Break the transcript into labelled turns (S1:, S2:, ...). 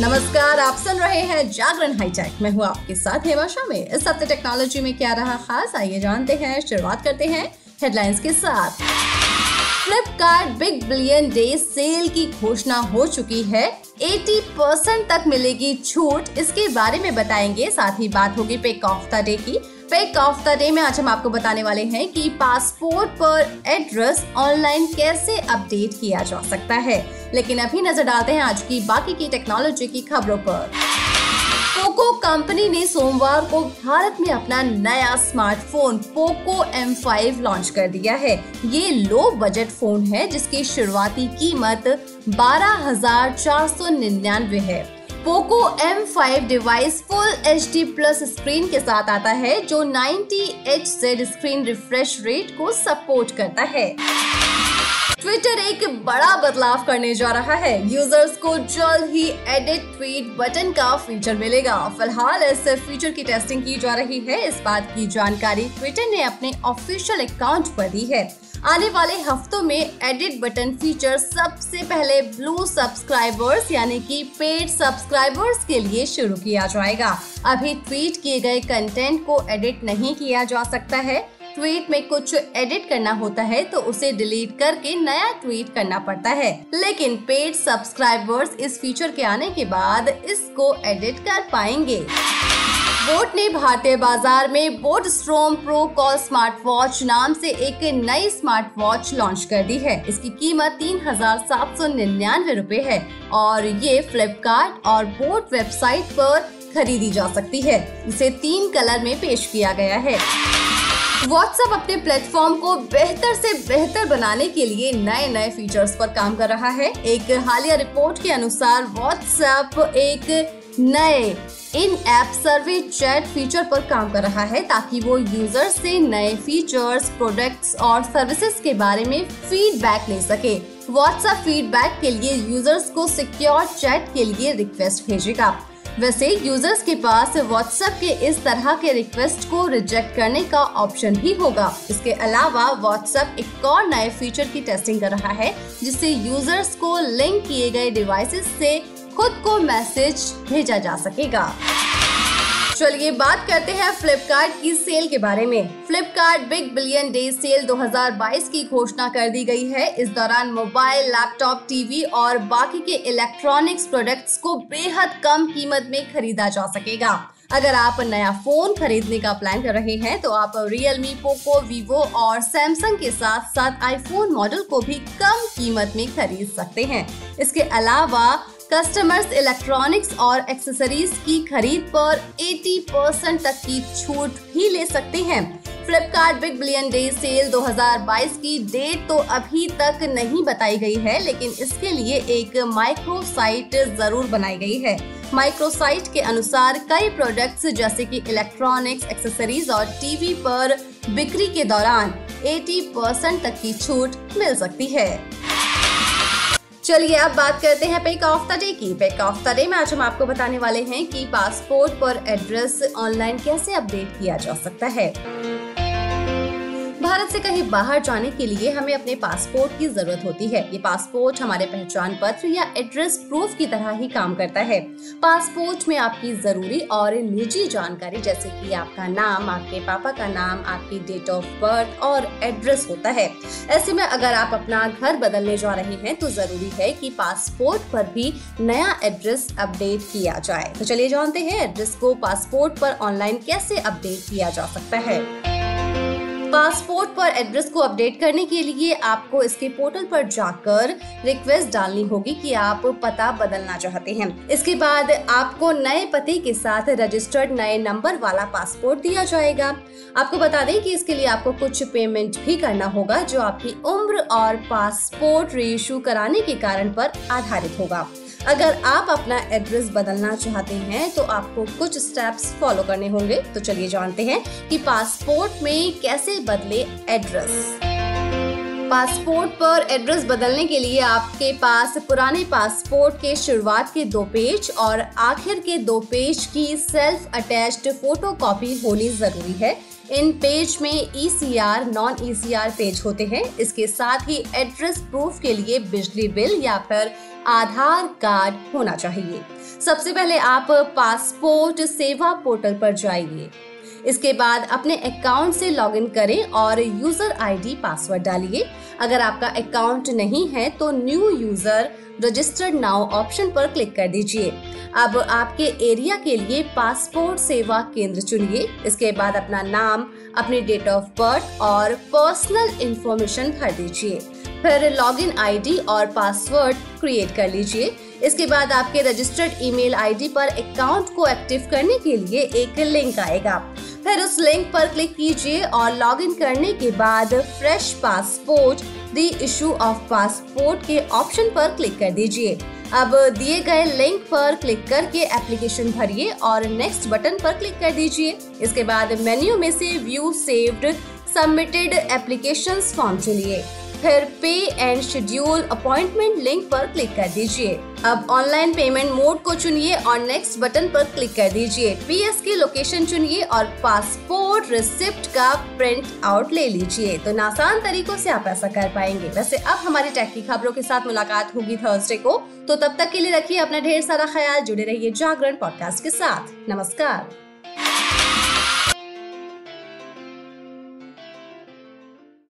S1: नमस्कार, आप सुन रहे हैं जागरण हाईटेक। मैं हूँ आपके साथ हेमा में इस हफ़्ते टेक्नोलॉजी में क्या रहा खास, आइए जानते हैं, शुरुआत करते हैं हेडलाइंस के साथ। Flipkart big billion day sale की घोषणा हो चुकी है। 80 परसेंट तक मिलेगी छूट, इसके बारे में बताएँगे। साथ ही बात होगी पिक ऑफ़ द डे की। पिक ऑफ़ द डे में आज हम आपको बताने वाले हैं कि पासपोर्ट पर एड्रेस ऑनलाइन कैसे अपडेट किया जा सकता है। लेकिन अभी नज़र डालते हैं आज की बाकी की टेक्नोलॉजी की खबरों पर। पोको कंपनी ने सोमवार को भारत में अपना नया स्मार्टफ़ोन पोको M5 लॉन्च कर दिया है। ये लो बजट फ़ोन है, जिसकी शुरुआती कीमत बारह है। Poco M5 device full HD plus screen के साथ आता है, जो 90 Hz स्क्रीन रिफ्रेश रेट को सपोर्ट करता है। ट्विटर एक बड़ा बदलाव करने जा रहा है। यूज़र्स को जल्द ही एडिट ट्वीट बटन का फीचर मिलेगा। फ़िलहाल इस फीचर की टेस्टिंग की जा रही है। इस बात की जानकारी ट्विटर ने अपने ऑफिशियल अकाउंट पर दी है। आने वाले हफ्तों में एडिट बटन फीचर सबसे पहले ब्लू सब्सक्राइबर्स यानी कि पेड सब्सक्राइबर्स के लिए शुरू किया जाएगा। अभी ट्वीट किए गए कंटेंट को एडिट नहीं किया जा सकता है। ट्वीट में कुछ एडिट करना होता है तो उसे डिलीट करके नया ट्वीट करना पड़ता है। लेकिन पेड सब्सक्राइबर्स इस फीचर के आने के बाद इसको एडिट कर पाएँगे। बोट ने भारतीय बाज़ार में boAt storm pro call smart watch नाम से एक नई स्मार्ट वॉच लॉन्च कर दी है। इसकी कीमत तीन हज़ार सात सौ निन्यानवे रूपए है और ये फ्लिपकार्ट और बोट वेबसाइट पर खरीदी जा सकती है। इसे तीन कलर में पेश किया गया है। व्हाट्सएप अपने प्लेटफॉर्म को बेहतर से बेहतर बनाने के लिए नए नए फीचर्स पर काम कर रहा है। एक हालिया रिपोर्ट के अनुसार व्हाट्सएप एक नए in app survey chat feature पर काम कर रहा है ताकि वो यूज़र से नए फीचर्स प्रोडक्ट्स और सर्विसेज़ के बारे में फीडबैक ले सके। व्हाट्सएप फीडबैक के लिए यूज़र्स को सिक्योर चैट के लिए रिक्वेस्ट भेजेगा। वैसे यूज़र्स के पास व्हाट्सएप के इस तरह के रिक्वेस्ट को रिजेक्ट करने का ऑप्शन भी होगा। इसके अलावा व्हाट्सएप एक और नए फीचर की टेस्टिंग कर रहा है, जिससे यूज़र्स को लिंक किए गए डिवाइसेस से खुद को मैसेज भेजा जा सकेगा। चलिए बात करते हैं फ्लिपकार्ट की सेल के बारे में। Flipkart big billion day sale 2022 की घोषणा कर दी गई है। इस दौरान मोबाइल लैपटॉप टीवी और बाकी के इलेक्ट्रॉनिक्स प्रोडक्ट्स को बेहद कम कीमत में खरीदा जा सकेगा। अगर आप नया फ़ोन खरीदने का प्लान कर रहे हैं तो आप रियलमी Poco, वीवो और सैमसंग के साथ साथ आईफोन मॉडल को भी कम कीमत में खरीद सकते हैं। इसके अलावा कस्टमर्स इलेक्ट्रॉनिक्स और एक्सेसरीज की खरीद पर 80 परसेंट तक की छूट भी ले सकते हैं। Flipkart big billion day sale 2022 की डेट तो अभी तक नहीं बताई गई है, लेकिन इसके लिए एक माइक्रो साइट ज़रूर बनाई गई है। माइक्रो साइट के अनुसार कई प्रोडक्ट्स जैसे कि इलेक्ट्रॉनिक्स एक्सेसरीज और टीवी पर बिक्री के दौरान 80 परसेंट तक की छूट मिल सकती है। चलिए अब बात करते हैं पेक ऑफ़ द डे की। पेक ऑफ़ द डे में आज हम आपको बताने वाले हैं कि पासपोर्ट पर एड्रेस ऑनलाइन कैसे अपडेट किया जा सकता है। भारत से कहीं बाहर जाने के लिए हमें अपने पासपोर्ट की ज़रूरत होती है। ये पासपोर्ट हमारे पहचान पत्र या एड्रेस प्रूफ की तरह ही काम करता है। पासपोर्ट में आपकी ज़रूरी और निजी जानकारी, जैसे कि आपका नाम, आपके पापा का नाम, आपकी डेट ऑफ़ बर्थ और एड्रेस होता है। ऐसे में अगर आप अपना घर बदलने जा रहे हैं तो ज़रूरी है कि पासपोर्ट पर भी नया एड्रेस अपडेट किया जाए। तो चलिए जानते हैं एड्रेस को पासपोर्ट पर ऑनलाइन कैसे अपडेट किया जा सकता है। पासपोर्ट पर एड्रेस को अपडेट करने के लिए आपको इसके पोर्टल पर जाकर रिक्वेस्ट डालनी होगी कि आप पता बदलना चाहते हैं। इसके बाद आपको नए पते के साथ रजिस्टर्ड नए नंबर वाला पासपोर्ट दिया जाएगा। आपको बता दें कि इसके लिए आपको कुछ पेमेंट भी करना होगा, जो आपकी उम्र और पासपोर्ट रीइशू कराने के कारण पर आधारित होगा। अगर आप अपना एड्रेस बदलना चाहते हैं तो आपको कुछ स्टेप्स फॉलो करने होंगे। तो चलिए जानते हैं कि पासपोर्ट में कैसे बदले एड्रेस। पासपोर्ट पर एड्रेस बदलने के लिए आपके पास पुराने पासपोर्ट के शुरुआत के दो पेज और आखिर के दो पेज की सेल्फ अटैच्ड फ़ोटो कॉपी होनी ज़रूरी है। इन पेज में E C R non E C R page होते हैं। इसके साथ ही एड्रेस प्रूफ के लिए बिजली बिल या फिर आधार कार्ड होना चाहिए। सबसे पहले आप पासपोर्ट सेवा पोर्टल पर जाइए। इसके बाद अपने अकाउंट से लॉगिन करें और यूज़र आईडी पासवर्ड डालिए। अगर आपका अकाउंट नहीं है तो new user registered now option पर क्लिक कर दीजिए। अब आपके एरिया के लिए पासपोर्ट सेवा केंद्र चुनिए। इसके बाद अपना नाम, अपनी डेट ऑफ़ बर्थ और पर्सनल इंफॉर्मेशन भर दीजिए। फिर लॉगिन आईडी और पासवर्ड क्रिएट कर लीजिए। इसके बाद आपके रजिस्टर्ड ईमेल आईडी पर अकाउंट को एक्टिव करने के लिए एक लिंक आएगा। फिर उस लिंक पर क्लिक कीजिए और लॉगिन करने के बाद fresh passport the issue of passport के ऑप्शन पर क्लिक कर दीजिए। अब दिए गए लिंक पर क्लिक करके एप्लीकेशन भरिए और नेक्स्ट बटन पर क्लिक कर दीजिए। इसके बाद मेन्यू में से view saved submitted application form चुनिए फिर pay and schedule appointment link पर क्लिक कर दीजिए। अब ऑनलाइन पेमेंट मोड को चुनिए और नेक्स्ट बटन पर क्लिक कर दीजिए। पीएस की लोकेशन चुनिए और पासपोर्ट रिसिप्ट का प्रिंट आउट ले लीजिए। तो आसान तरीकों से आप ऐसा कर पाएँगे। वैसे अब हमारी टेक की खबरों के साथ मुलाकात होगी थर्सडे को। तो तब तक के लिए रखिए अपना ढेर सारा ख्याल, जुड़े रहिए जागरण पॉडकास्ट के साथ। नमस्कार।